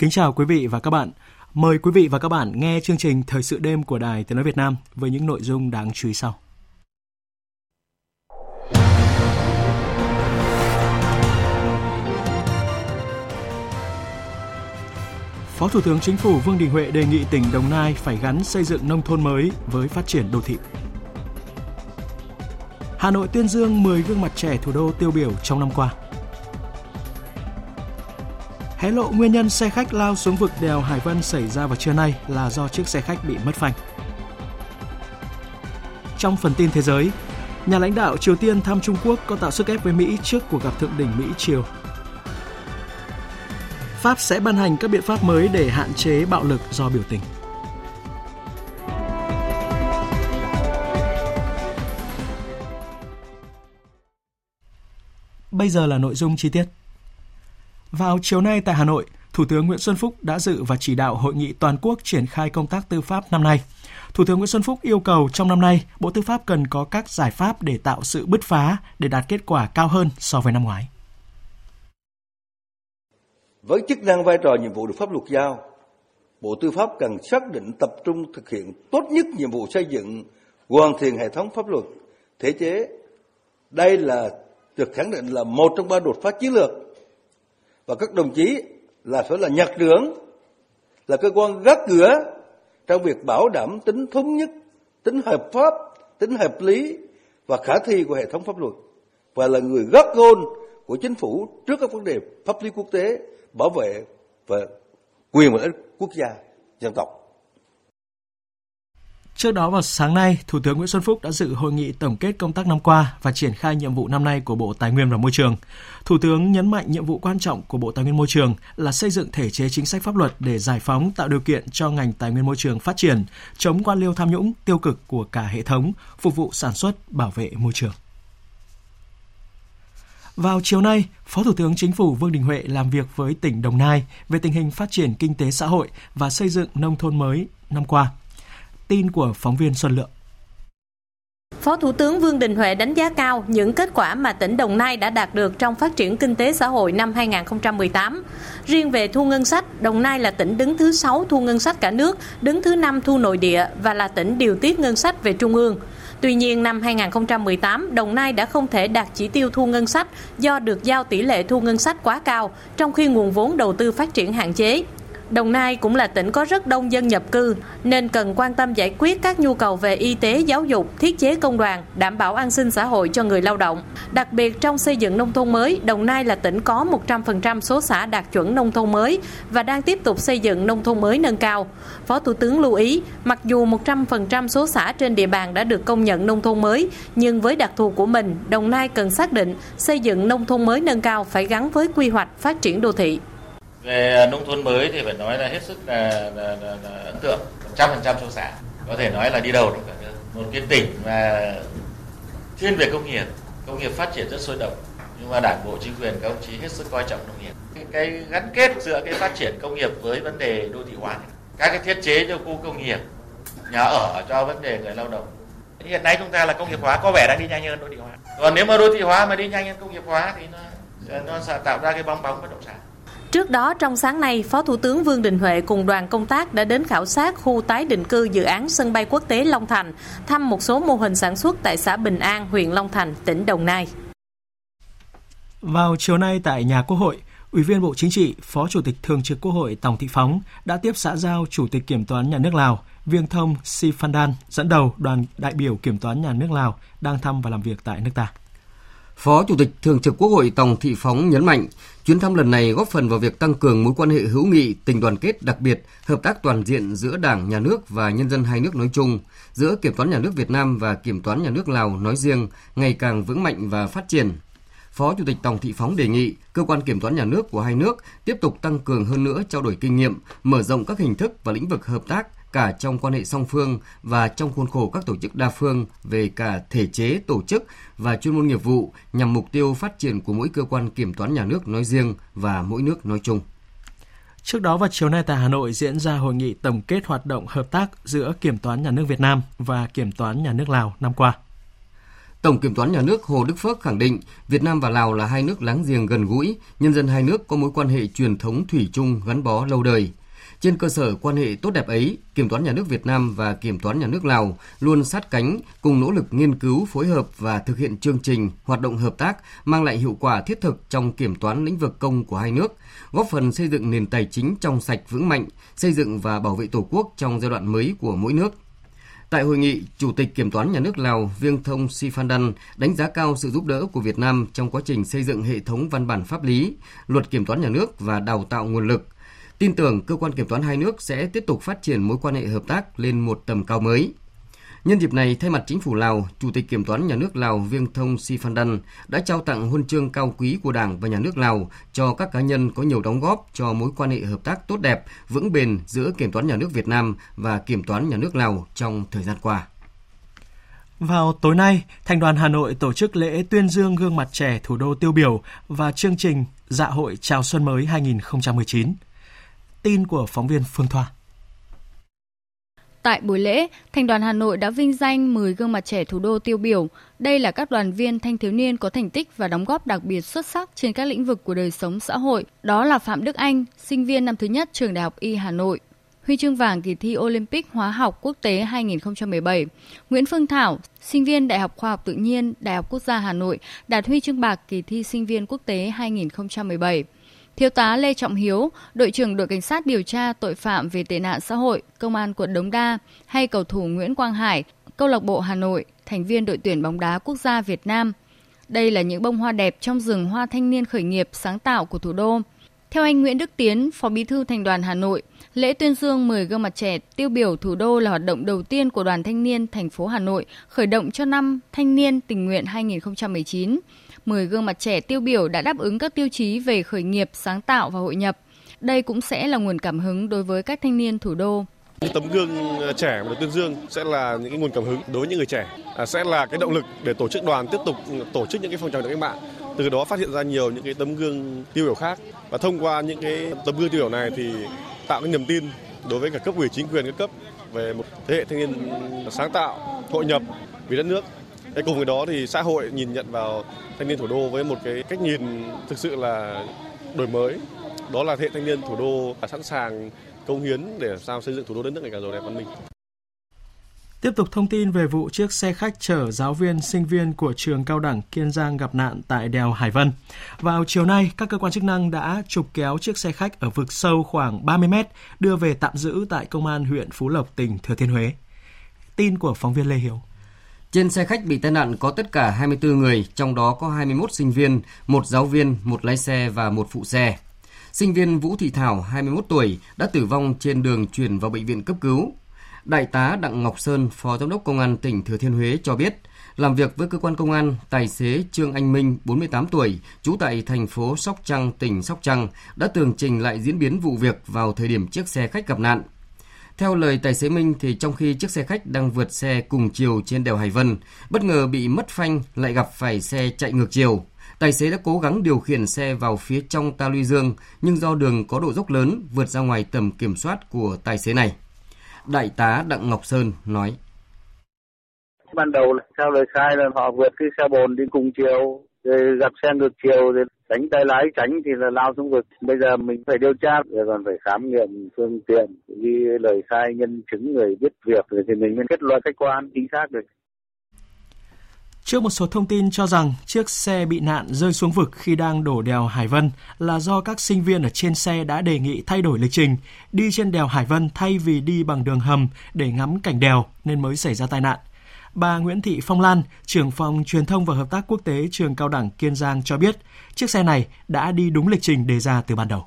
Kính chào quý vị và các bạn. Mời quý vị và các bạn nghe chương trình Thời sự đêm của Đài Tiếng nói Việt Nam với những nội dung đáng chú ý sau. Phó Thủ tướng Chính phủ Vương Đình Huệ đề nghị tỉnh Đồng Nai phải gắn xây dựng nông thôn mới với phát triển đô thị. Hà Nội tuyên dương 10 gương mặt trẻ thủ đô tiêu biểu trong năm qua hé lộ nguyên nhân xe khách lao xuống vực đèo Hải Vân xảy ra vào trưa nay là do chiếc xe khách bị mất phanh. Trong phần tin thế giới, nhà lãnh đạo Triều Tiên thăm Trung Quốc có tạo sức ép với Mỹ trước cuộc gặp thượng đỉnh Mỹ-Triều. Pháp sẽ ban hành các biện pháp mới để hạn chế bạo lực do biểu tình. Bây giờ là nội dung chi tiết. Vào chiều nay tại Hà Nội, Thủ tướng Nguyễn Xuân Phúc đã dự và chỉ đạo hội nghị toàn quốc triển khai công tác tư pháp năm nay. Thủ tướng Nguyễn Xuân Phúc yêu cầu trong năm nay, Bộ Tư pháp cần có các giải pháp để tạo sự bứt phá để đạt kết quả cao hơn so với năm ngoái. Với chức năng vai trò nhiệm vụ được pháp luật giao, Bộ Tư pháp cần xác định tập trung thực hiện tốt nhất nhiệm vụ xây dựng, hoàn thiện hệ thống pháp luật, thể chế. Đây là được khẳng định là một trong ba đột phá chiến lược và các đồng chí là phải là nhạc trưởng, là cơ quan gác cửa trong việc bảo đảm tính thống nhất, tính hợp pháp, tính hợp lý và khả thi của hệ thống pháp luật. Và là người gác gôn của chính phủ trước các vấn đề pháp lý quốc tế, bảo vệ và quyền và lợi ích quốc gia, dân tộc. Trước đó vào sáng nay, Thủ tướng Nguyễn Xuân Phúc đã dự hội nghị tổng kết công tác năm qua và triển khai nhiệm vụ năm nay của Bộ Tài nguyên và Môi trường. Thủ tướng nhấn mạnh nhiệm vụ quan trọng của Bộ Tài nguyên Môi trường là xây dựng thể chế chính sách pháp luật để giải phóng tạo điều kiện cho ngành tài nguyên môi trường phát triển, chống quan liêu tham nhũng tiêu cực của cả hệ thống, phục vụ sản xuất, bảo vệ môi trường. Vào chiều nay, Phó Thủ tướng Chính phủ Vương Đình Huệ làm việc với tỉnh Đồng Nai về tình hình phát triển kinh tế xã hội và xây dựng nông thôn mới năm qua. Tin của phóng viên Xuân Lượng. Phó Thủ tướng Vương Đình Huệ đánh giá cao những kết quả mà tỉnh Đồng Nai đã đạt được trong phát triển kinh tế xã hội năm 2018. Riêng về thu ngân sách, Đồng Nai là tỉnh đứng thứ 6 thu ngân sách cả nước, đứng thứ 5 thu nội địa và là tỉnh điều tiết ngân sách về trung ương. Tuy nhiên, năm 2018, Đồng Nai đã không thể đạt chỉ tiêu thu ngân sách do được giao tỷ lệ thu ngân sách quá cao, trong khi nguồn vốn đầu tư phát triển hạn chế. Đồng Nai cũng là tỉnh có rất đông dân nhập cư nên cần quan tâm giải quyết các nhu cầu về y tế, giáo dục, thiết chế công đoàn, đảm bảo an sinh xã hội cho người lao động. Đặc biệt trong xây dựng nông thôn mới, Đồng Nai là tỉnh có 100% số xã đạt chuẩn nông thôn mới và đang tiếp tục xây dựng nông thôn mới nâng cao. Phó Thủ tướng lưu ý, mặc dù 100% số xã trên địa bàn đã được công nhận nông thôn mới, nhưng với đặc thù của mình, Đồng Nai cần xác định xây dựng nông thôn mới nâng cao phải gắn với quy hoạch phát triển đô thị về nông thôn mới thì phải nói là hết sức là, là, là, là ấn tượng trăm phần trăm số xã có thể nói là đi đầu trong cả nước. Một cái tỉnh mà thiên về công nghiệp công nghiệp phát triển rất sôi động. Nhưng mà đảng bộ chính quyền các ông chí hết sức coi trọng nông nghiệp. Cái, cái gắn kết giữa cái phát triển công nghiệp với vấn đề đô thị hóa các cái thiết chế cho khu công nghiệp nhà ở cho vấn đề người lao động. Hiện nay chúng ta là công nghiệp hóa có vẻ đang đi nhanh hơn đô thị hóa. Còn nếu mà đô thị hóa mà đi nhanh hơn công nghiệp hóa thì nó nó sẽ tạo ra cái bong bóng bất động sản. Trước đó, trong sáng nay, Phó Thủ tướng Vương Đình Huệ cùng đoàn công tác đã đến khảo sát khu tái định cư dự án sân bay quốc tế Long Thành, thăm một số mô hình sản xuất tại xã Bình An, huyện Long Thành, tỉnh Đồng Nai. Vào chiều nay tại nhà Quốc hội, Ủy viên Bộ Chính trị, Phó Chủ tịch Thường trực Quốc hội Tòng Thị Phóng đã tiếp xã giao Chủ tịch Kiểm toán Nhà nước Lào Viêng Thông Si Phan Đan dẫn đầu đoàn đại biểu Kiểm toán Nhà nước Lào đang thăm và làm việc tại nước ta. Phó Chủ tịch Thường trực Quốc hội Tòng Thị Phóng nhấn mạnh, chuyến thăm lần này góp phần vào việc tăng cường mối quan hệ hữu nghị, tình đoàn kết đặc biệt, hợp tác toàn diện giữa Đảng, Nhà nước và nhân dân hai nước nói chung, giữa Kiểm toán Nhà nước Việt Nam và Kiểm toán Nhà nước Lào nói riêng ngày càng vững mạnh và phát triển. Phó Chủ tịch Tòng Thị Phóng đề nghị cơ quan kiểm toán nhà nước của hai nước tiếp tục tăng cường hơn nữa trao đổi kinh nghiệm, mở rộng các hình thức và lĩnh vực hợp tác cả trong quan hệ song phương và trong khuôn khổ các tổ chức đa phương về cả thể chế, tổ chức và chuyên môn nghiệp vụ nhằm mục tiêu phát triển của mỗi cơ quan kiểm toán nhà nước nói riêng và mỗi nước nói chung. Trước đó vào chiều nay tại Hà Nội diễn ra hội nghị tổng kết hoạt động hợp tác giữa Kiểm toán Nhà nước Việt Nam và Kiểm toán Nhà nước Lào năm qua. Tổng Kiểm toán Nhà nước Hồ Đức Phước khẳng định Việt Nam và Lào là hai nước láng giềng gần gũi, nhân dân hai nước có mối quan hệ truyền thống thủy chung gắn bó lâu đời. Trên cơ sở quan hệ tốt đẹp ấy, Kiểm toán Nhà nước Việt Nam và Kiểm toán Nhà nước Lào luôn sát cánh cùng nỗ lực nghiên cứu, phối hợp và thực hiện chương trình, hoạt động hợp tác mang lại hiệu quả thiết thực trong kiểm toán lĩnh vực công của hai nước, góp phần xây dựng nền tài chính trong sạch vững mạnh, xây dựng và bảo vệ Tổ quốc trong giai đoạn mới của mỗi nước. Tại hội nghị, Chủ tịch Kiểm toán Nhà nước Lào Viêng Thông Siphandan đánh giá cao sự giúp đỡ của Việt Nam trong quá trình xây dựng hệ thống văn bản pháp lý, luật kiểm toán nhà nước và đào tạo nguồn lực – tin tưởng cơ quan kiểm toán hai nước sẽ tiếp tục phát triển mối quan hệ hợp tác lên một tầm cao mới. Nhân dịp này, thay mặt chính phủ Lào, Chủ tịch Kiểm toán Nhà nước Lào Viêng Thông Siphandan đã trao tặng huân chương cao quý của Đảng và Nhà nước Lào cho các cá nhân có nhiều đóng góp cho mối quan hệ hợp tác tốt đẹp, vững bền giữa Kiểm toán Nhà nước Việt Nam và Kiểm toán Nhà nước Lào trong thời gian qua. Vào tối nay, Thành đoàn Hà Nội tổ chức lễ tuyên dương gương mặt trẻ thủ đô tiêu biểu và chương trình Dạ hội chào xuân mới 2019. Tin của phóng viên Phương Thoa. Tại buổi lễ, Thành đoàn Hà Nội đã vinh danh 10 gương mặt trẻ thủ đô tiêu biểu. Đây là các đoàn viên thanh thiếu niên có thành tích và đóng góp đặc biệt xuất sắc trên các lĩnh vực của đời sống xã hội. Đó là Phạm Đức Anh, sinh viên năm thứ nhất trường Đại học Y Hà Nội. Huy chương vàng kỳ thi Olympic Hóa học Quốc tế 2017. Nguyễn Phương Thảo, sinh viên Đại học Khoa học Tự nhiên, Đại học Quốc gia Hà Nội, đạt huy chương bạc kỳ thi sinh viên quốc tế 2017. Thiếu tá Lê Trọng Hiếu, đội trưởng đội cảnh sát điều tra tội phạm về tệ nạn xã hội, công an quận Đống Đa hay cầu thủ Nguyễn Quang Hải, câu lạc bộ Hà Nội, thành viên đội tuyển bóng đá quốc gia Việt Nam. Đây là những bông hoa đẹp trong rừng hoa thanh niên khởi nghiệp sáng tạo của thủ đô. Theo anh Nguyễn Đức Tiến, Phó Bí thư Thành đoàn Hà Nội, lễ tuyên dương 10 gương mặt trẻ tiêu biểu thủ đô là hoạt động đầu tiên của Đoàn Thanh niên thành phố Hà Nội khởi động cho năm Thanh niên tình nguyện 2019. 10 gương mặt trẻ tiêu biểu đã đáp ứng các tiêu chí về khởi nghiệp, sáng tạo và hội nhập. Đây cũng sẽ là nguồn cảm hứng đối với các thanh niên thủ đô. Những tấm gương ờ, trẻ được tuyên dương sẽ là những cái nguồn cảm hứng đối với những người trẻ, à, sẽ là cái động lực để tổ chức đoàn tiếp tục ừ, tổ chức những cái phong trào cách mạng. Từ đó phát hiện ra nhiều những cái tấm gương tiêu biểu khác và thông qua những cái tấm gương tiêu biểu này thì tạo cái niềm tin đối với cả cấp ủy chính quyền các cấp về một thế hệ thanh niên sáng tạo, hội nhập vì đất nước để cùng với đó thì xã hội nhìn nhận vào thanh niên thủ đô với một cái cách nhìn thực sự là đổi mới. Đó là hệ thanh niên thủ đô sẵn sàng công hiến để làm sao xây dựng thủ đô đất nước ngày càng giàu đẹp văn minh. Tiếp tục thông tin về vụ chiếc xe khách chở giáo viên, sinh viên của trường cao đẳng Kiên Giang gặp nạn tại đèo Hải Vân. Vào chiều nay, các cơ quan chức năng đã trục kéo chiếc xe khách ở vực sâu khoảng 30 mét đưa về tạm giữ tại công an huyện Phú Lộc, tỉnh Thừa Thiên Huế. Tin của phóng viên Lê Hiếu. Trên xe khách bị tai nạn có tất cả 24 người, trong đó có 21 sinh viên, một giáo viên, một lái xe và một phụ xe. Sinh viên Vũ Thị Thảo, 21 tuổi, đã tử vong trên đường chuyển vào bệnh viện cấp cứu. Đại tá Đặng Ngọc Sơn, Phó Giám đốc Công an tỉnh Thừa Thiên Huế cho biết, làm việc với cơ quan công an, tài xế Trương Anh Minh, 48 tuổi, trú tại thành phố Sóc Trăng, tỉnh Sóc Trăng, đã tường trình lại diễn biến vụ việc vào thời điểm chiếc xe khách gặp nạn. Theo lời tài xế Minh thì trong khi chiếc xe khách đang vượt xe cùng chiều trên đèo Hải Vân, bất ngờ bị mất phanh lại gặp phải xe chạy ngược chiều. Tài xế đã cố gắng điều khiển xe vào phía trong ta luy dương, nhưng do đường có độ dốc lớn vượt ra ngoài tầm kiểm soát của tài xế này. Đại tá Đặng Ngọc Sơn nói. Ban đầu theo lời khai là họ vượt cái xe bồn đi cùng chiều, rồi gặp xe ngược chiều rồi đánh tay lái tránh thì là lao xuống vực bây giờ mình phải điều tra rồi còn phải khám nghiệm phương tiện ghi lời khai nhân chứng người biết việc rồi thì mình mới kết luận khách quan chính xác được Trước một số thông tin cho rằng chiếc xe bị nạn rơi xuống vực khi đang đổ đèo Hải Vân là do các sinh viên ở trên xe đã đề nghị thay đổi lịch trình, đi trên đèo Hải Vân thay vì đi bằng đường hầm để ngắm cảnh đèo nên mới xảy ra tai nạn. Bà Nguyễn Thị Phong Lan, trưởng phòng truyền thông và hợp tác quốc tế trường cao đẳng Kiên Giang cho biết, chiếc xe này đã đi đúng lịch trình đề ra từ ban đầu.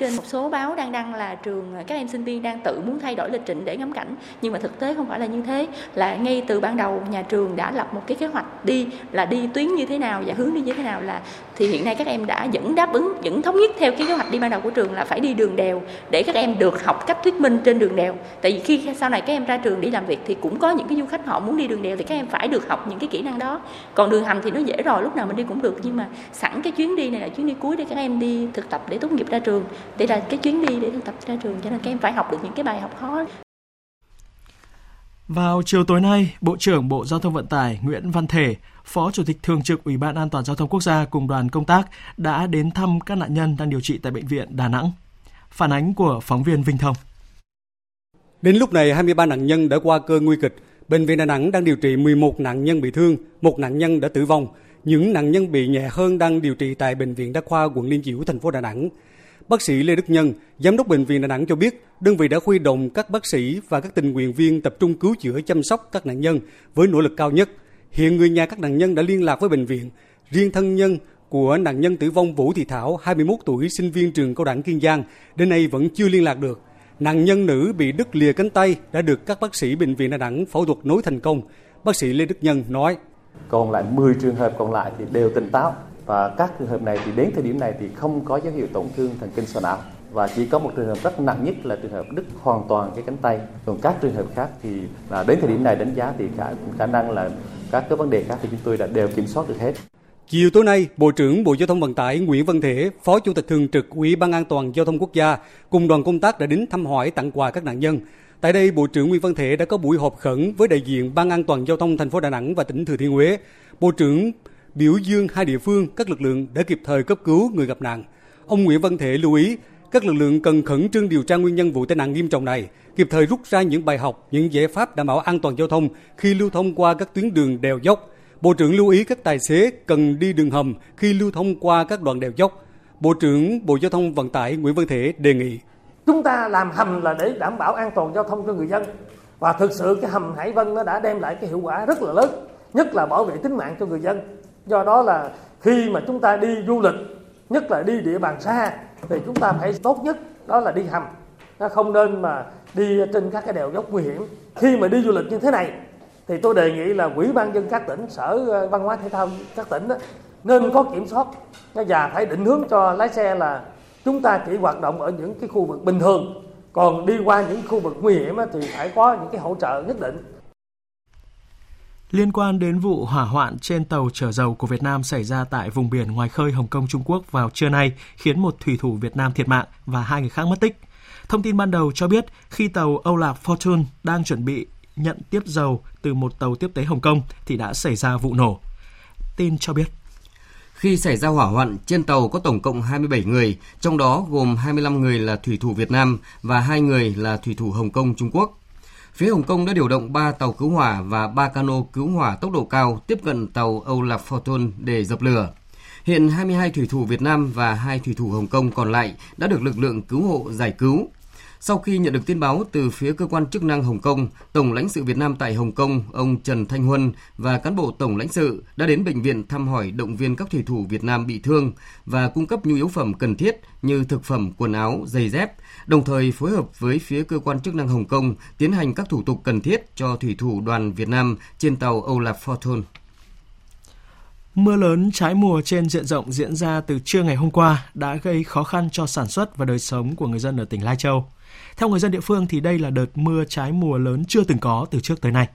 Trên một số báo đang đăng là trường à, các em sinh viên đang tự muốn thay đổi lịch trình để ngắm cảnh, nhưng mà thực tế không phải là như thế. Là ngay từ ban đầu nhà trường đã lập một cái kế hoạch đi là đi tuyến như thế nào và hướng đi như thế nào là thì hiện nay các em đã vẫn đáp ứng, vẫn thống nhất theo cái kế hoạch đi ban đầu của trường là phải đi đường đèo để các em được học cách thuyết minh trên đường đèo. Tại vì khi sau này các em ra trường đi làm việc thì cũng có những cái du khách họ muốn đi đường đèo thì các em phải được học những cái kỹ năng đó. Còn đường hầm thì nó dễ rồi, lúc nào mình đi cũng được nhưng mà sẵn cái chuyến đi này là chuyến đi cuối để các em đi thực tập để tốt nghiệp ra trường đây là cái chuyến đi để thực tập ra trường cho nên các em phải học được những cái bài học khó vào chiều tối nay, Bộ trưởng Bộ Giao thông Vận tải Nguyễn Văn Thể, Phó Chủ tịch Thường trực Ủy ban An toàn Giao thông Quốc gia cùng đoàn công tác đã đến thăm các nạn nhân đang điều trị tại Bệnh viện Đà Nẵng. Phản ánh của phóng viên Vinh Thông. Đến lúc này, 23 nạn nhân đã qua cơn nguy kịch. Bệnh viện Đà Nẵng đang điều trị 11 nạn nhân bị thương, một nạn nhân đã tử vong. Những nạn nhân bị nhẹ hơn đang điều trị tại Bệnh viện Đa khoa quận Liên Chiểu, thành phố Đà Nẵng. Bác sĩ Lê Đức Nhân, Giám đốc Bệnh viện Đà Nẵng cho biết, đơn vị đã huy động các bác sĩ và các tình nguyện viên tập trung cứu chữa chăm sóc các nạn nhân với nỗ lực cao nhất. Hiện người nhà các nạn nhân đã liên lạc với bệnh viện. Riêng thân nhân của nạn nhân tử vong Vũ Thị Thảo, 21 tuổi, sinh viên trường cao đẳng Kiên Giang, đến nay vẫn chưa liên lạc được. Nạn nhân nữ bị đứt lìa cánh tay đã được các bác sĩ bệnh viện Đà Nẵng phẫu thuật nối thành công. Bác sĩ Lê Đức Nhân nói: Còn lại 10 trường hợp còn lại thì đều tỉnh táo, và các trường hợp này thì đến thời điểm này thì không có dấu hiệu tổn thương thần kinh sọ não và chỉ có một trường hợp rất nặng nhất là trường hợp đứt hoàn toàn cái cánh tay còn các trường hợp khác thì là đến thời điểm này đánh giá thì khả khả năng là các cái vấn đề khác thì chúng tôi đã đều kiểm soát được hết Chiều tối nay, Bộ trưởng Bộ Giao thông Vận tải Nguyễn Văn Thể, Phó Chủ tịch Thường trực Ủy ban An toàn Giao thông Quốc gia cùng đoàn công tác đã đến thăm hỏi tặng quà các nạn nhân. Tại đây, Bộ trưởng Nguyễn Văn Thể đã có buổi họp khẩn với đại diện Ban An toàn Giao thông thành phố Đà Nẵng và tỉnh Thừa Thiên Huế. Bộ trưởng biểu dương hai địa phương các lực lượng đã kịp thời cấp cứu người gặp nạn. Ông Nguyễn Văn Thể lưu ý các lực lượng cần khẩn trương điều tra nguyên nhân vụ tai nạn nghiêm trọng này, kịp thời rút ra những bài học, những giải pháp đảm bảo an toàn giao thông khi lưu thông qua các tuyến đường đèo dốc. Bộ trưởng lưu ý các tài xế cần đi đường hầm khi lưu thông qua các đoạn đèo dốc. Bộ trưởng Bộ Giao thông Vận tải Nguyễn Văn Thể đề nghị Chúng ta làm hầm là để đảm bảo an toàn giao thông cho người dân và thực sự cái hầm Hải Vân nó đã đem lại cái hiệu quả rất là lớn, nhất là bảo vệ tính mạng cho người dân do đó là khi mà chúng ta đi du lịch nhất là đi địa bàn xa thì chúng ta phải tốt nhất đó là đi hầm. Nó không nên mà đi trên các cái đèo dốc nguy hiểm. Khi mà đi du lịch như thế này thì tôi đề nghị là quỹ ban dân các tỉnh sở ờ, văn hóa thể thao các tỉnh đó, nên có kiểm soát. Và phải định hướng cho lái xe là chúng ta chỉ hoạt động ở những cái khu vực bình thường. Còn đi qua những khu vực nguy hiểm thì phải có những cái hỗ trợ nhất định. Liên quan đến vụ hỏa hoạn trên tàu chở dầu của Việt Nam xảy ra tại vùng biển ngoài khơi Hồng Kông Trung Quốc vào trưa nay khiến một thủy thủ Việt Nam thiệt mạng và hai người khác mất tích. Thông tin ban đầu cho biết khi tàu Âu Lạc Fortune đang chuẩn bị nhận tiếp dầu từ một tàu tiếp tế Hồng Kông thì đã xảy ra vụ nổ. Tin cho biết khi xảy ra hỏa hoạn, trên tàu có tổng cộng 27 người, trong đó gồm 25 người là thủy thủ Việt Nam và 2 người là thủy thủ Hồng Kông Trung Quốc. Phía Hồng Kông đã điều động 3 tàu cứu hỏa và 3 cano cứu hỏa tốc độ cao tiếp cận tàu Âu Lạc Fortune để dập lửa. Hiện 22 thủy thủ Việt Nam và 2 thủy thủ Hồng Kông còn lại đã được lực lượng cứu hộ giải cứu. Sau khi nhận được tin báo từ phía cơ quan chức năng Hồng Kông, Tổng lãnh sự Việt Nam tại Hồng Kông, ông Trần Thanh Huân và cán bộ Tổng lãnh sự đã đến bệnh viện thăm hỏi động viên các thủy thủ Việt Nam bị thương và cung cấp nhu yếu phẩm cần thiết như thực phẩm, quần áo, giày dép, đồng thời phối hợp với phía cơ quan chức năng Hồng Kông tiến hành các thủ tục cần thiết cho thủy thủ đoàn Việt Nam trên tàu Olaf Fortune. Mưa lớn trái mùa trên diện rộng diễn ra từ trưa ngày hôm qua đã gây khó khăn cho sản xuất và đời sống của người dân ở tỉnh Lai Châu. Theo người dân địa phương thì đây là đợt mưa trái mùa lớn chưa từng có từ trước tới nay.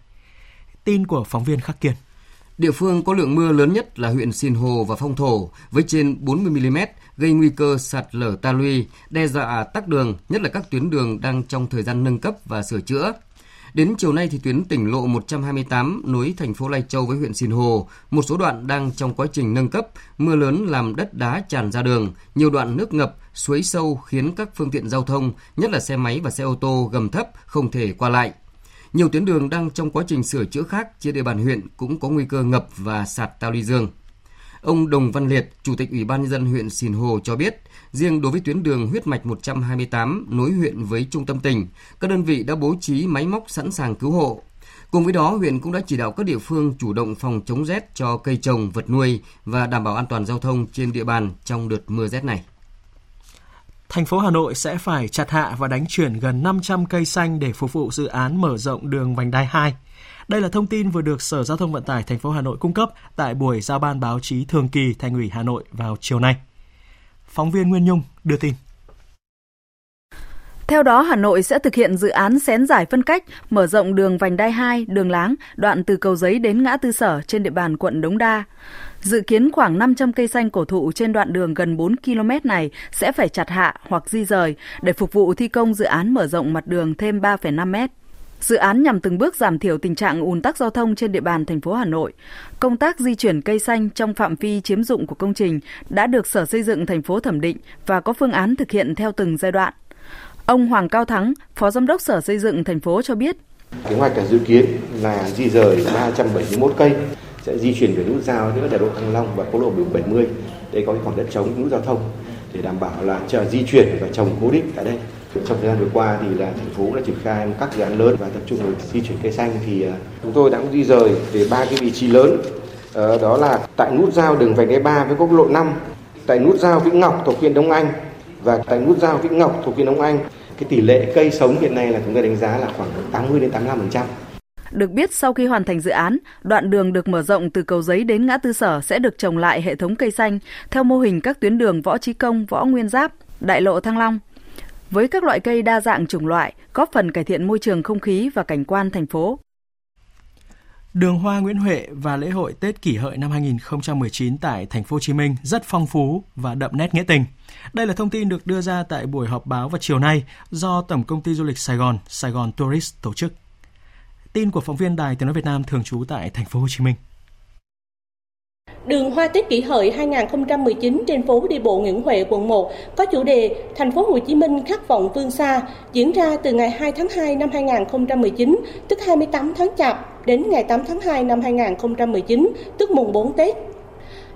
Tin của phóng viên Khắc Kiên. Địa phương có lượng mưa lớn nhất là huyện Sìn Hồ và Phong Thổ với trên 40 mm gây nguy cơ sạt lở ta luy, đe dọa tắc đường, nhất là các tuyến đường đang trong thời gian nâng cấp và sửa chữa. Đến chiều nay thì tuyến tỉnh lộ 128 nối thành phố Lai Châu với huyện Sinh Hồ, một số đoạn đang trong quá trình nâng cấp, mưa lớn làm đất đá tràn ra đường, nhiều đoạn nước ngập, suối sâu khiến các phương tiện giao thông, nhất là xe máy và xe ô tô gầm thấp không thể qua lại. Nhiều tuyến đường đang trong quá trình sửa chữa khác trên địa bàn huyện cũng có nguy cơ ngập và sạt tao ly dương. Ông Đồng Văn Liệt, Chủ tịch Ủy ban nhân dân huyện Sìn Hồ cho biết, riêng đối với tuyến đường huyết mạch 128 nối huyện với trung tâm tỉnh, các đơn vị đã bố trí máy móc sẵn sàng cứu hộ. Cùng với đó, huyện cũng đã chỉ đạo các địa phương chủ động phòng chống rét cho cây trồng, vật nuôi và đảm bảo an toàn giao thông trên địa bàn trong đợt mưa rét này. Thành phố Hà Nội sẽ phải chặt hạ và đánh chuyển gần 500 cây xanh để phục vụ dự án mở rộng đường vành đai 2. Đây là thông tin vừa được Sở Giao thông Vận tải thành phố Hà Nội cung cấp tại buổi giao ban báo chí thường kỳ Thành ủy Hà Nội vào chiều nay. Phóng viên Nguyên Nhung đưa tin. Theo đó, Hà Nội sẽ thực hiện dự án xén giải phân cách, mở rộng đường vành đai 2, đường láng, đoạn từ cầu giấy đến ngã tư sở trên địa bàn quận Đống Đa. Dự kiến khoảng 500 cây xanh cổ thụ trên đoạn đường gần 4 km này sẽ phải chặt hạ hoặc di rời để phục vụ thi công dự án mở rộng mặt đường thêm 3,5 mét. Dự án nhằm từng bước giảm thiểu tình trạng ùn tắc giao thông trên địa bàn thành phố Hà Nội. Công tác di chuyển cây xanh trong phạm vi chiếm dụng của công trình đã được Sở Xây dựng thành phố thẩm định và có phương án thực hiện theo từng giai đoạn. Ông Hoàng Cao Thắng, Phó Giám đốc Sở Xây dựng thành phố cho biết. Kế hoạch là dự kiến là di rời 371 cây sẽ di chuyển về nút giao giữa đại lộ Thăng Long và quốc lộ 70 để có cái khoảng đất trống nút giao thông để đảm bảo là chờ di chuyển và trồng cố định tại đây. Trong thời gian vừa qua thì là thành phố đã triển khai các dự án lớn và tập trung vào di chuyển cây xanh thì à, chúng tôi đã di rời về ba cái vị trí lớn ờ, đó là tại nút giao đường vành đai 3 với quốc lộ 5, tại nút giao Vĩnh Ngọc thuộc huyện Đông Anh và tại nút giao Vĩnh Ngọc thuộc huyện Đông Anh cái tỷ lệ cây sống hiện nay là chúng ta đánh giá là khoảng 80 đến 85%. Được biết sau khi hoàn thành dự án, đoạn đường được mở rộng từ cầu giấy đến ngã tư sở sẽ được trồng lại hệ thống cây xanh theo mô hình các tuyến đường Võ Trí Công, Võ Nguyên Giáp, Đại lộ Thăng Long. Với các loại cây đa dạng chủng loại, góp phần cải thiện môi trường không khí và cảnh quan thành phố. Đường hoa Nguyễn Huệ và lễ hội Tết Kỷ Hợi năm 2019 tại thành phố Hồ Chí Minh rất phong phú và đậm nét nghĩa tình. Đây là thông tin được đưa ra tại buổi họp báo vào chiều nay do Tổng công ty du lịch Sài Gòn, Sài Gòn Tourist tổ chức. Tin của phóng viên Đài Tiếng nói Việt Nam thường trú tại thành phố Hồ Chí Minh. Đường Hoa Tết Kỷ Hợi 2019 trên phố đi bộ Nguyễn Huệ, quận 1 có chủ đề Thành phố Hồ Chí Minh khát vọng vươn xa, diễn ra từ ngày 2 tháng 2 năm 2019, tức 28 tháng Chạp, đến ngày 8 tháng 2 năm 2019, tức mùng 4 Tết.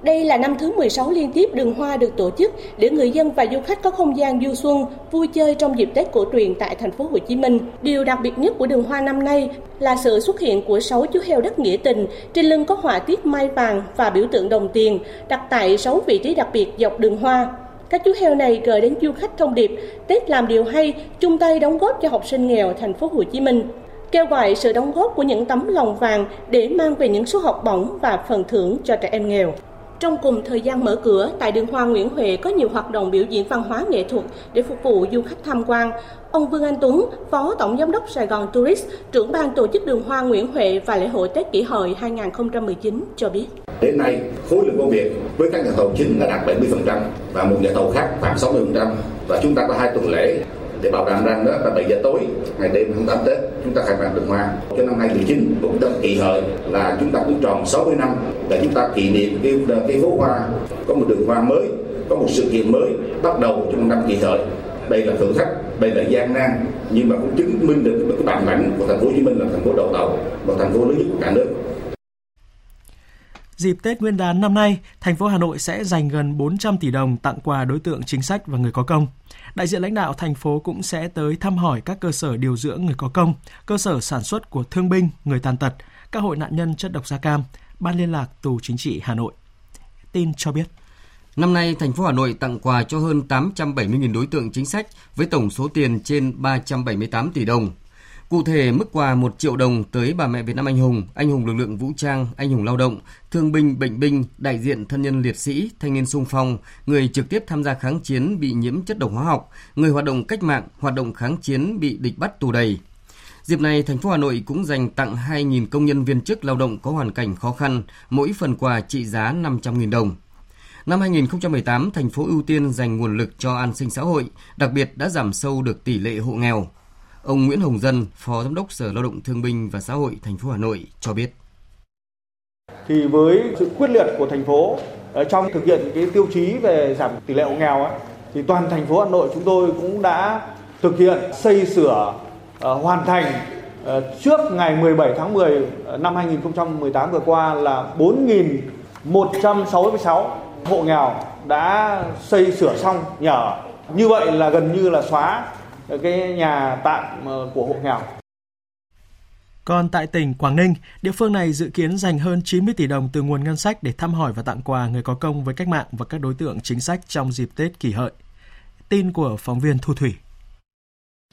Đây là năm thứ 16 liên tiếp đường hoa được tổ chức để người dân và du khách có không gian du xuân, vui chơi trong dịp Tết cổ truyền tại thành phố Hồ Chí Minh. Điều đặc biệt nhất của đường hoa năm nay là sự xuất hiện của 6 chú heo đất nghĩa tình, trên lưng có họa tiết mai vàng và biểu tượng đồng tiền, đặt tại 6 vị trí đặc biệt dọc đường hoa. Các chú heo này gửi đến du khách thông điệp Tết làm điều hay, chung tay đóng góp cho học sinh nghèo thành phố Hồ Chí Minh kêu gọi sự đóng góp của những tấm lòng vàng để mang về những suất học bổng và phần thưởng cho trẻ em nghèo. Trong cùng thời gian mở cửa, tại đường Hoa Nguyễn Huệ có nhiều hoạt động biểu diễn văn hóa nghệ thuật để phục vụ du khách tham quan. Ông Vương Anh Tuấn, Phó Tổng Giám đốc Sài Gòn Tourist, trưởng ban tổ chức đường Hoa Nguyễn Huệ và lễ hội Tết Kỷ Hợi 2019 cho biết. Đến nay, khối lượng công việc với các nhà thầu chính đã đạt 70% và một nhà thầu khác khoảng 60% và chúng ta có hai tuần lễ để bảo đảm rằng đó là 7 giờ tối ngày đêm 28 Tết chúng ta khai mạc đường hoa. Cho năm 2019 cũng rất kỳ hợi là chúng ta cũng tròn 60 năm để chúng ta kỷ niệm cái, cái phố hoa. Có một đường hoa mới có một sự kiện mới bắt đầu trong năm kỳ hợi. Đây là thử thách đây là gian nan nhưng mà cũng chứng minh được cái bản lãnh của thành phố Hồ Chí Minh là thành phố đầu tàu và thành phố lớn nhất của cả nước. Dịp Tết Nguyên đán năm nay, thành phố Hà Nội sẽ dành gần 400 tỷ đồng tặng quà đối tượng chính sách và người có công. Đại diện lãnh đạo thành phố cũng sẽ tới thăm hỏi các cơ sở điều dưỡng người có công, cơ sở sản xuất của thương binh, người tàn tật, các hội nạn nhân chất độc da cam, Ban liên lạc tù chính trị Hà Nội. Tin cho biết. Năm nay, thành phố Hà Nội tặng quà cho hơn 870.000 đối tượng chính sách với tổng số tiền trên 378 tỷ đồng. Cụ thể, mức quà 1 triệu đồng tới bà mẹ Việt Nam anh hùng, anh hùng lực lượng vũ trang, anh hùng lao động, thương binh, bệnh binh, đại diện thân nhân liệt sĩ, thanh niên sung phong, người trực tiếp tham gia kháng chiến bị nhiễm chất độc hóa học, người hoạt động cách mạng, hoạt động kháng chiến bị địch bắt tù đầy. Dịp này, thành phố Hà Nội cũng dành tặng 2.000 công nhân viên chức lao động có hoàn cảnh khó khăn, mỗi phần quà trị giá 500.000 đồng. Năm 2018, thành phố ưu tiên dành nguồn lực cho an sinh xã hội, đặc biệt đã giảm sâu được tỷ lệ hộ nghèo. Ông Nguyễn Hồng Dân, Phó Giám đốc Sở Lao động Thương binh và Xã hội thành phố Hà Nội cho biết. Thì với sự quyết liệt của thành phố ờ, trong thực hiện cái tiêu chí về giảm tỷ lệ hộ nghèo ấy, thì toàn thành phố Hà Nội chúng tôi cũng đã thực hiện xây sửa uh, hoàn thành uh, trước ngày 17 tháng 10 năm 2018 vừa qua là 4.166 hộ nghèo đã xây sửa xong nhà ở. Như vậy là gần như là xóa cái nhà tạm ờ, của hộ nghèo. Còn tại tỉnh Quảng Ninh, địa phương này dự kiến dành hơn 90 tỷ đồng từ nguồn ngân sách để thăm hỏi và tặng quà người có công với cách mạng và các đối tượng chính sách trong dịp Tết kỷ hợi. Tin của phóng viên Thu Thủy.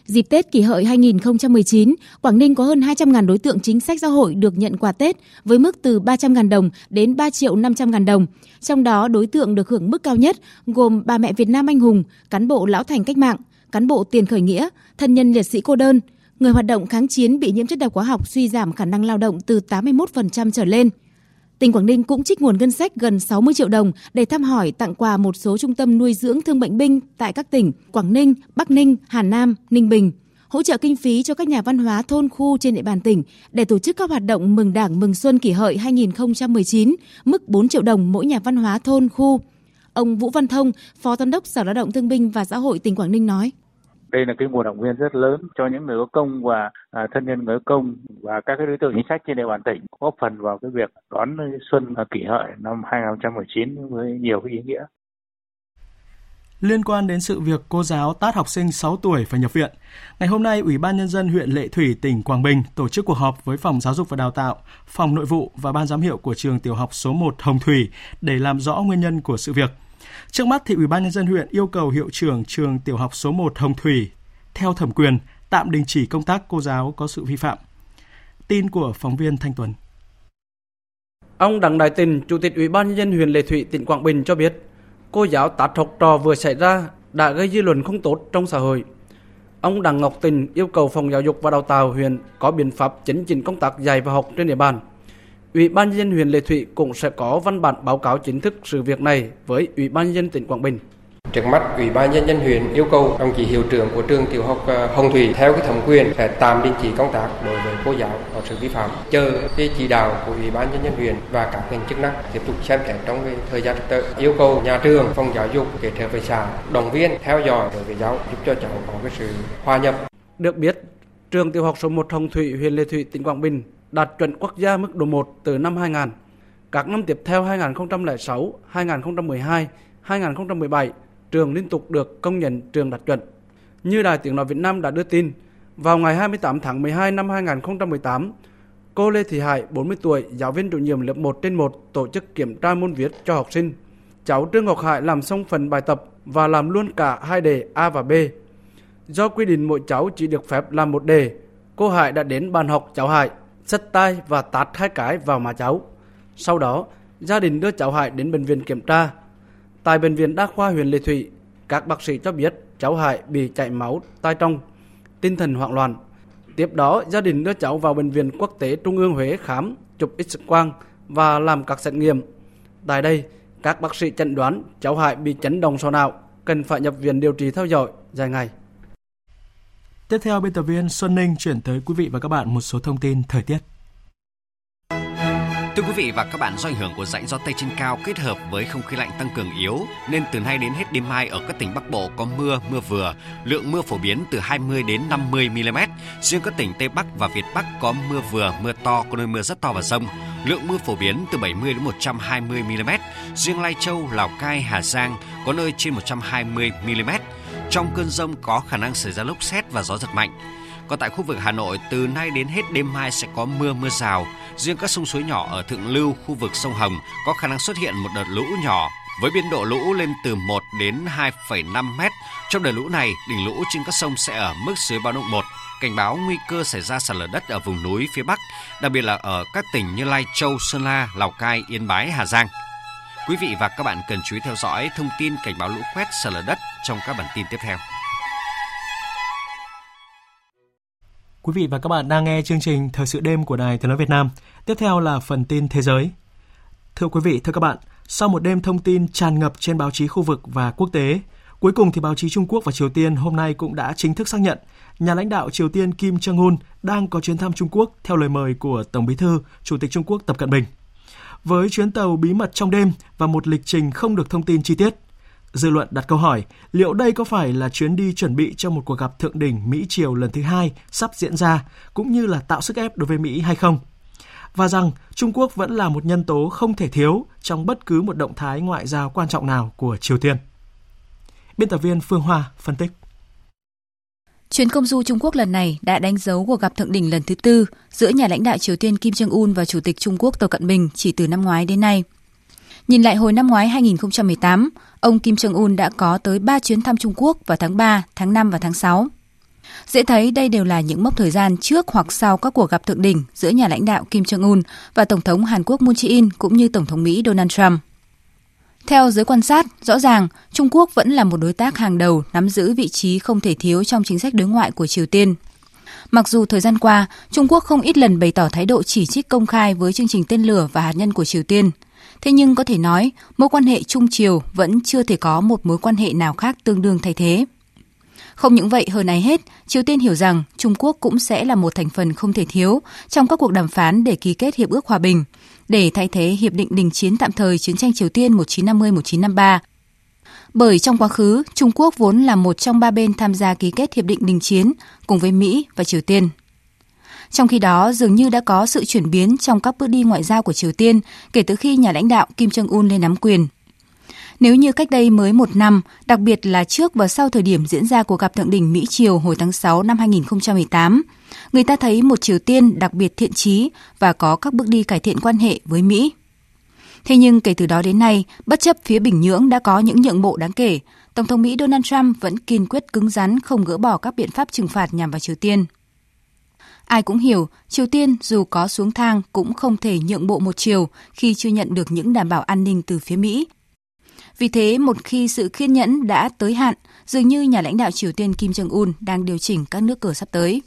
Dịp Tết kỷ hợi 2019, Quảng Ninh có hơn 200.000 đối tượng chính sách xã hội được nhận quà Tết với mức từ 300.000 đồng đến 3 triệu 500.000 đồng. Trong đó, đối tượng được hưởng mức cao nhất gồm bà mẹ Việt Nam anh hùng, cán bộ lão thành cách mạng, cán bộ tiền khởi nghĩa, thân nhân liệt sĩ cô đơn, người hoạt động kháng chiến bị nhiễm chất độc hóa học suy giảm khả năng lao động từ 81% trở lên. Tỉnh Quảng Ninh cũng trích nguồn ngân sách gần 60 triệu đồng để thăm hỏi tặng quà một số trung tâm nuôi dưỡng thương bệnh binh tại các tỉnh Quảng Ninh, Bắc Ninh, Hà Nam, Ninh Bình hỗ trợ kinh phí cho các nhà văn hóa thôn khu trên địa bàn tỉnh để tổ chức các hoạt động mừng Đảng mừng Xuân kỷ hợi 2019, mức 4 triệu đồng mỗi nhà văn hóa thôn khu. Ông Vũ Văn Thông, Phó Giám đốc Sở Lao động Thương binh và Xã hội tỉnh Quảng Ninh nói đây là cái nguồn động viên rất lớn cho những người có công và à, thân nhân người có công và các cái đối tượng chính sách trên địa bàn tỉnh góp phần vào cái việc đón xuân kỷ hợi năm 2019 với nhiều cái ý nghĩa. Liên quan đến sự việc cô giáo tát học sinh 6 tuổi phải nhập viện, ngày hôm nay Ủy ban Nhân dân huyện Lệ Thủy, tỉnh Quảng Bình tổ chức cuộc họp với Phòng Giáo dục và Đào tạo, Phòng Nội vụ và Ban giám hiệu của trường tiểu học số 1 Hồng Thủy để làm rõ nguyên nhân của sự việc – Trước mắt thì Ủy ban nhân dân huyện yêu cầu hiệu trưởng trường tiểu học số 1 Hồng Thủy theo thẩm quyền tạm đình chỉ công tác cô giáo có sự vi phạm. Tin của phóng viên Thanh Tuấn. Ông Đặng Đại Tình, Chủ tịch Ủy ban nhân dân huyện Lệ Thủy, tỉnh Quảng Bình cho biết, cô giáo tát học trò vừa xảy ra đã gây dư luận không tốt trong xã hội. Ông Đặng Ngọc Tình yêu cầu Phòng Giáo dục và Đào tạo huyện có biện pháp chấn chỉnh công tác dạy và học trên địa bàn – Ủy ban nhân dân huyện Lệ Thủy cũng sẽ có văn bản báo cáo chính thức sự việc này với Ủy ban nhân dân tỉnh Quảng Bình. Trước mắt, Ủy ban nhân dân huyện yêu cầu đồng chí hiệu trưởng của trường tiểu học ờ, Hồng Thủy theo cái thẩm quyền sẽ tạm đình chỉ công tác đối với cô giáo có sự vi phạm, chờ cái chỉ đạo của Ủy ban nhân dân huyện và các ngành chức năng tiếp tục xem xét trong cái thời gian tới. Yêu cầu nhà trường, phòng giáo dục kết hợp với xã động viên theo dõi đối với giáo giúp cho cháu có cái sự hòa nhập. Được biết, trường tiểu học số 1 Hồng Thủy, huyện Lệ Thủy, tỉnh Quảng Bình đạt chuẩn quốc gia mức độ 1 từ năm 2000. Các năm tiếp theo 2006, 2012, 2017, trường liên tục được công nhận trường đạt chuẩn. Như Đài Tiếng Nói Việt Nam đã đưa tin, vào ngày 28 tháng 12 năm 2018, cô Lê Thị Hải, 40 tuổi, giáo viên chủ nhiệm lớp 1 trên 1 tổ chức kiểm tra môn viết cho học sinh. Cháu Trương Ngọc Hải làm xong phần bài tập và làm luôn cả hai đề A và B. Do quy định mỗi cháu chỉ được phép làm một đề, cô Hải đã đến bàn học cháu Hải sắt tay và tát hai cái vào má cháu. Sau đó, gia đình đưa cháu Hải đến bệnh viện kiểm tra. Tại bệnh viện đa khoa huyện Lệ Thủy, các bác sĩ cho biết cháu Hải bị chảy máu tai trong, tinh thần hoảng loạn. Tiếp đó, gia đình đưa cháu vào bệnh viện quốc tế Trung ương Huế khám, chụp X quang và làm các xét nghiệm. Tại đây, các bác sĩ chẩn đoán cháu Hải bị chấn động sọ não, cần phải nhập viện điều trị theo dõi dài ngày. Tiếp theo, biên tập viên Xuân Ninh chuyển tới quý vị và các bạn một số thông tin thời tiết. Thưa quý vị và các bạn, do ảnh hưởng của rãnh gió Tây trên cao kết hợp với không khí lạnh tăng cường yếu nên từ nay đến hết đêm mai ở các tỉnh Bắc Bộ có mưa, mưa vừa, lượng mưa phổ biến từ 20 đến 50 mm. Riêng các tỉnh Tây Bắc và Việt Bắc có mưa vừa, mưa to, có nơi mưa rất to và rông. Lượng mưa phổ biến từ 70 đến 120 mm. Riêng Lai Châu, Lào Cai, Hà Giang có nơi trên 120 mm. Trong cơn rông có khả năng xảy ra lốc xét và gió giật mạnh. Còn tại khu vực Hà Nội, từ nay đến hết đêm mai sẽ có mưa mưa rào. Riêng các sông suối nhỏ ở thượng lưu, khu vực sông Hồng có khả năng xuất hiện một đợt lũ nhỏ với biên độ lũ lên từ 1 đến 2,5 mét. Trong đợt lũ này, đỉnh lũ trên các sông sẽ ở mức dưới báo động 1, cảnh báo nguy cơ xảy ra sạt lở đất ở vùng núi phía Bắc, đặc biệt là ở các tỉnh như Lai Châu, Sơn La, Lào Cai, Yên Bái, Hà Giang. Quý vị và các bạn cần chú ý theo dõi thông tin cảnh báo lũ quét sạt lở đất trong các bản tin tiếp theo. Quý vị và các bạn đang nghe chương trình Thời sự đêm của Đài Tiếng nói Việt Nam. Tiếp theo là phần tin thế giới. Thưa quý vị, thưa các bạn, sau một đêm thông tin tràn ngập trên báo chí khu vực và quốc tế, cuối cùng thì báo chí Trung Quốc và Triều Tiên hôm nay cũng đã chính thức xác nhận nhà lãnh đạo Triều Tiên Kim Jong Un đang có chuyến thăm Trung Quốc theo lời mời của Tổng Bí thư, Chủ tịch Trung Quốc Tập Cận Bình với chuyến tàu bí mật trong đêm và một lịch trình không được thông tin chi tiết. Dư luận đặt câu hỏi liệu đây có phải là chuyến đi chuẩn bị cho một cuộc gặp thượng đỉnh Mỹ-Triều lần thứ hai sắp diễn ra, cũng như là tạo sức ép đối với Mỹ hay không? Và rằng Trung Quốc vẫn là một nhân tố không thể thiếu trong bất cứ một động thái ngoại giao quan trọng nào của Triều Tiên. Biên tập viên Phương Hoa phân tích. Chuyến công du Trung Quốc lần này đã đánh dấu cuộc gặp thượng đỉnh lần thứ tư giữa nhà lãnh đạo Triều Tiên Kim Jong-un và Chủ tịch Trung Quốc Tập Cận Bình chỉ từ năm ngoái đến nay. Nhìn lại hồi năm ngoái 2018, ông Kim Jong-un đã có tới 3 chuyến thăm Trung Quốc vào tháng 3, tháng 5 và tháng 6. Dễ thấy đây đều là những mốc thời gian trước hoặc sau các cuộc gặp thượng đỉnh giữa nhà lãnh đạo Kim Jong-un và Tổng thống Hàn Quốc Moon Jae-in cũng như Tổng thống Mỹ Donald Trump. Theo giới quan sát, rõ ràng Trung Quốc vẫn là một đối tác hàng đầu nắm giữ vị trí không thể thiếu trong chính sách đối ngoại của Triều Tiên. Mặc dù thời gian qua, Trung Quốc không ít lần bày tỏ thái độ chỉ trích công khai với chương trình tên lửa và hạt nhân của Triều Tiên. Thế nhưng có thể nói, mối quan hệ Trung Triều vẫn chưa thể có một mối quan hệ nào khác tương đương thay thế. Không những vậy, hơn ai hết, Triều Tiên hiểu rằng Trung Quốc cũng sẽ là một thành phần không thể thiếu trong các cuộc đàm phán để ký kết hiệp ước hòa bình, để thay thế Hiệp định đình chiến tạm thời chiến tranh Triều Tiên 1950-1953. Bởi trong quá khứ, Trung Quốc vốn là một trong ba bên tham gia ký kết Hiệp định đình chiến cùng với Mỹ và Triều Tiên. Trong khi đó, dường như đã có sự chuyển biến trong các bước đi ngoại giao của Triều Tiên kể từ khi nhà lãnh đạo Kim Jong-un lên nắm quyền. Nếu như cách đây mới một năm, đặc biệt là trước và sau thời điểm diễn ra cuộc gặp thượng đỉnh Mỹ-Triều hồi tháng 6 năm 2018, người ta thấy một Triều Tiên đặc biệt thiện trí và có các bước đi cải thiện quan hệ với Mỹ. Thế nhưng kể từ đó đến nay, bất chấp phía Bình Nhưỡng đã có những nhượng bộ đáng kể, Tổng thống Mỹ Donald Trump vẫn kiên quyết cứng rắn không gỡ bỏ các biện pháp trừng phạt nhằm vào Triều Tiên. Ai cũng hiểu, Triều Tiên dù có xuống thang cũng không thể nhượng bộ một chiều khi chưa nhận được những đảm bảo an ninh từ phía Mỹ. Vì thế, một khi sự kiên nhẫn đã tới hạn, dường như nhà lãnh đạo Triều Tiên Kim Jong-un đang điều chỉnh các nước cờ sắp tới.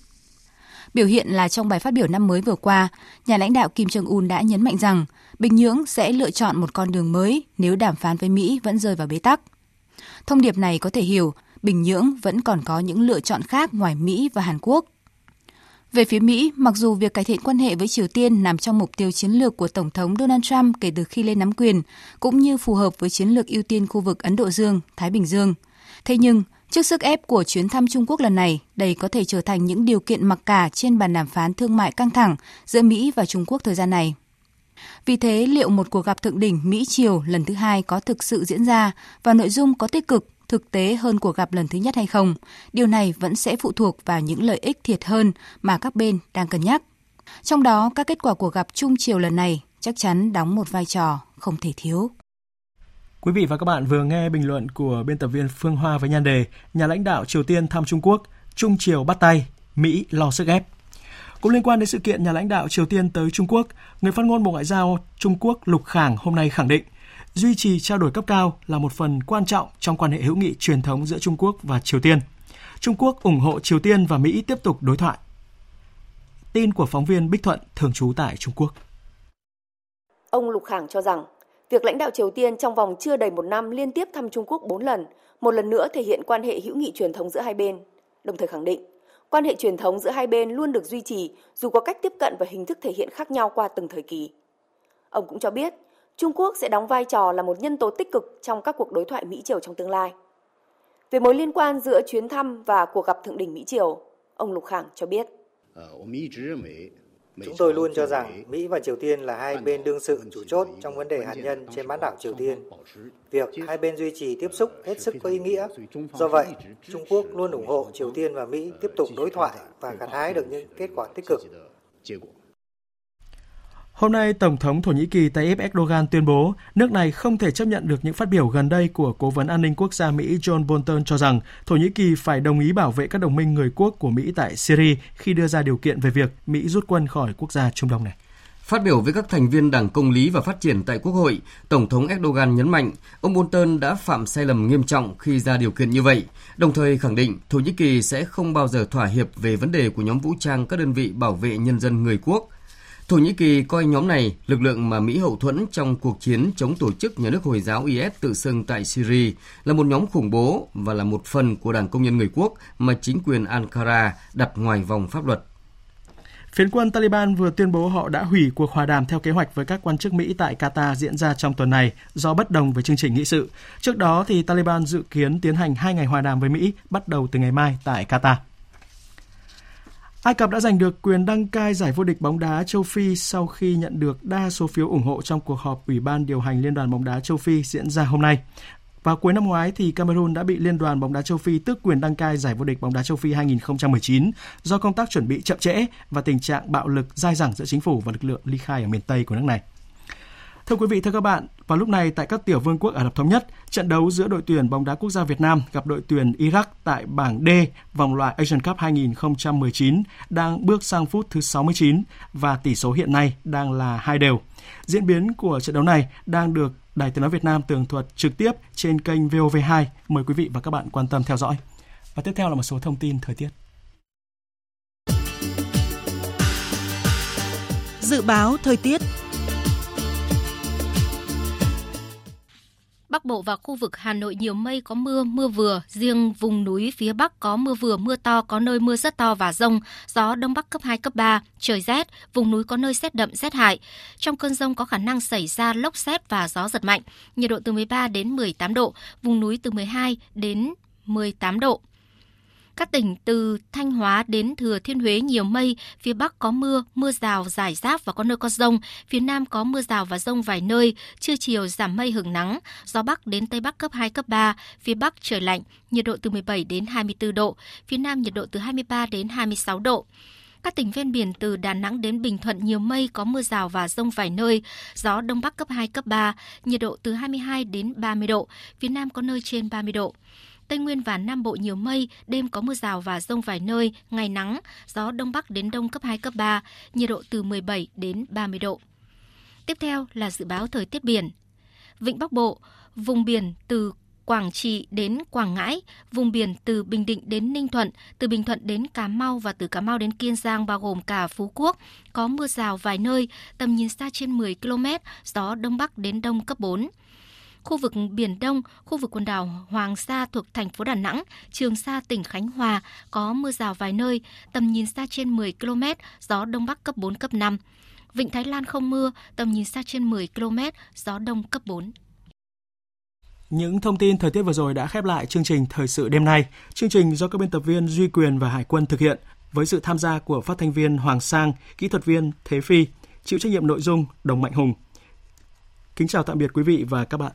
Biểu hiện là trong bài phát biểu năm mới vừa qua, nhà lãnh đạo Kim Jong-un đã nhấn mạnh rằng Bình Nhưỡng sẽ lựa chọn một con đường mới nếu đàm phán với Mỹ vẫn rơi vào bế tắc. Thông điệp này có thể hiểu Bình Nhưỡng vẫn còn có những lựa chọn khác ngoài Mỹ và Hàn Quốc. Về phía Mỹ, mặc dù việc cải thiện quan hệ với Triều Tiên nằm trong mục tiêu chiến lược của Tổng thống Donald Trump kể từ khi lên nắm quyền, cũng như phù hợp với chiến lược ưu tiên khu vực Ấn Độ Dương, Thái Bình Dương. Thế nhưng, Trước sức ép của chuyến thăm Trung Quốc lần này, đây có thể trở thành những điều kiện mặc cả trên bàn đàm phán thương mại căng thẳng giữa Mỹ và Trung Quốc thời gian này. Vì thế, liệu một cuộc gặp thượng đỉnh Mỹ-Triều lần thứ hai có thực sự diễn ra và nội dung có tích cực, thực tế hơn cuộc gặp lần thứ nhất hay không? Điều này vẫn sẽ phụ thuộc vào những lợi ích thiệt hơn mà các bên đang cân nhắc. Trong đó, các kết quả của gặp Trung Triều lần này chắc chắn đóng một vai trò không thể thiếu. Quý vị và các bạn vừa nghe bình luận của biên tập viên Phương Hoa với nhan đề Nhà lãnh đạo Triều Tiên thăm Trung Quốc, Trung Triều bắt tay, Mỹ lo sức ép. Cũng liên quan đến sự kiện nhà lãnh đạo Triều Tiên tới Trung Quốc, người phát ngôn Bộ Ngoại giao Trung Quốc Lục Khảng hôm nay khẳng định duy trì trao đổi cấp cao là một phần quan trọng trong quan hệ hữu nghị truyền thống giữa Trung Quốc và Triều Tiên. Trung Quốc ủng hộ Triều Tiên và Mỹ tiếp tục đối thoại. Tin của phóng viên Bích Thuận thường trú tại Trung Quốc. Ông Lục Khảng cho rằng Việc lãnh đạo Triều Tiên trong vòng chưa đầy một năm liên tiếp thăm Trung Quốc 4 lần, một lần nữa thể hiện quan hệ hữu nghị truyền thống giữa hai bên, đồng thời khẳng định quan hệ truyền thống giữa hai bên luôn được duy trì dù có cách tiếp cận và hình thức thể hiện khác nhau qua từng thời kỳ. Ông cũng cho biết, Trung Quốc sẽ đóng vai trò là một nhân tố tích cực trong các cuộc đối thoại Mỹ-Triều trong tương lai. Về mối liên quan giữa chuyến thăm và cuộc gặp thượng đỉnh Mỹ-Triều, ông Lục Khảng cho biết. Chúng tôi luôn cho rằng Mỹ và Triều Tiên là hai bên đương sự chủ chốt trong vấn đề hạt nhân trên bán đảo Triều Tiên. Việc hai bên duy trì tiếp xúc hết sức có ý nghĩa. Do vậy, Trung Quốc luôn ủng hộ Triều Tiên và Mỹ tiếp tục đối thoại và gặt hái được những kết quả tích cực. Hôm nay, Tổng thống Thổ Nhĩ Kỳ Tayyip Erdogan tuyên bố nước này không thể chấp nhận được những phát biểu gần đây của Cố vấn An ninh Quốc gia Mỹ John Bolton cho rằng Thổ Nhĩ Kỳ phải đồng ý bảo vệ các đồng minh người quốc của Mỹ tại Syria khi đưa ra điều kiện về việc Mỹ rút quân khỏi quốc gia Trung Đông này. Phát biểu với các thành viên Đảng Công lý và Phát triển tại Quốc hội, Tổng thống Erdogan nhấn mạnh ông Bolton đã phạm sai lầm nghiêm trọng khi ra điều kiện như vậy, đồng thời khẳng định Thổ Nhĩ Kỳ sẽ không bao giờ thỏa hiệp về vấn đề của nhóm vũ trang các đơn vị bảo vệ nhân dân người quốc Thổ Nhĩ Kỳ coi nhóm này lực lượng mà Mỹ hậu thuẫn trong cuộc chiến chống tổ chức nhà nước Hồi giáo IS tự xưng tại Syria là một nhóm khủng bố và là một phần của Đảng Công nhân Người Quốc mà chính quyền Ankara đặt ngoài vòng pháp luật. Phiến quân Taliban vừa tuyên bố họ đã hủy cuộc hòa đàm theo kế hoạch với các quan chức Mỹ tại Qatar diễn ra trong tuần này do bất đồng với chương trình nghị sự. Trước đó thì Taliban dự kiến tiến hành hai ngày hòa đàm với Mỹ bắt đầu từ ngày mai tại Qatar. Ai Cập đã giành được quyền đăng cai giải vô địch bóng đá châu Phi sau khi nhận được đa số phiếu ủng hộ trong cuộc họp Ủy ban điều hành Liên đoàn bóng đá châu Phi diễn ra hôm nay. Vào cuối năm ngoái thì Cameroon đã bị Liên đoàn bóng đá châu Phi tước quyền đăng cai giải vô địch bóng đá châu Phi 2019 do công tác chuẩn bị chậm trễ và tình trạng bạo lực dai dẳng giữa chính phủ và lực lượng ly khai ở miền Tây của nước này. Thưa quý vị, thưa các bạn, vào lúc này tại các tiểu vương quốc Ả Rập Thống Nhất, trận đấu giữa đội tuyển bóng đá quốc gia Việt Nam gặp đội tuyển Iraq tại bảng D vòng loại Asian Cup 2019 đang bước sang phút thứ 69 và tỷ số hiện nay đang là hai đều. Diễn biến của trận đấu này đang được Đài Tiếng nói Việt Nam tường thuật trực tiếp trên kênh VOV2. Mời quý vị và các bạn quan tâm theo dõi. Và tiếp theo là một số thông tin thời tiết. Dự báo thời tiết Bắc Bộ và khu vực Hà Nội nhiều mây có mưa, mưa vừa, riêng vùng núi phía Bắc có mưa vừa, mưa to, có nơi mưa rất to và rông, gió Đông Bắc cấp 2, cấp 3, trời rét, vùng núi có nơi rét đậm, rét hại. Trong cơn rông có khả năng xảy ra lốc xét và gió giật mạnh, nhiệt độ từ 13 đến 18 độ, vùng núi từ 12 đến 18 độ. Các tỉnh từ Thanh Hóa đến Thừa Thiên Huế nhiều mây, phía Bắc có mưa, mưa rào rải rác và có nơi có rông, phía Nam có mưa rào và rông vài nơi, trưa chiều giảm mây hưởng nắng, gió Bắc đến Tây Bắc cấp 2, cấp 3, phía Bắc trời lạnh, nhiệt độ từ 17 đến 24 độ, phía Nam nhiệt độ từ 23 đến 26 độ. Các tỉnh ven biển từ Đà Nẵng đến Bình Thuận nhiều mây có mưa rào và rông vài nơi, gió Đông Bắc cấp 2, cấp 3, nhiệt độ từ 22 đến 30 độ, phía Nam có nơi trên 30 độ. Tây Nguyên và Nam Bộ nhiều mây, đêm có mưa rào và rông vài nơi, ngày nắng, gió Đông Bắc đến Đông cấp 2, cấp 3, nhiệt độ từ 17 đến 30 độ. Tiếp theo là dự báo thời tiết biển. Vịnh Bắc Bộ, vùng biển từ Quảng Trị đến Quảng Ngãi, vùng biển từ Bình Định đến Ninh Thuận, từ Bình Thuận đến Cà Mau và từ Cà Mau đến Kiên Giang bao gồm cả Phú Quốc, có mưa rào vài nơi, tầm nhìn xa trên 10 km, gió Đông Bắc đến Đông cấp 4 khu vực Biển Đông, khu vực quần đảo Hoàng Sa thuộc thành phố Đà Nẵng, Trường Sa tỉnh Khánh Hòa có mưa rào vài nơi, tầm nhìn xa trên 10 km, gió Đông Bắc cấp 4, cấp 5. Vịnh Thái Lan không mưa, tầm nhìn xa trên 10 km, gió Đông cấp 4. Những thông tin thời tiết vừa rồi đã khép lại chương trình Thời sự đêm nay. Chương trình do các biên tập viên Duy Quyền và Hải quân thực hiện với sự tham gia của phát thanh viên Hoàng Sang, kỹ thuật viên Thế Phi, chịu trách nhiệm nội dung Đồng Mạnh Hùng. Kính chào tạm biệt quý vị và các bạn.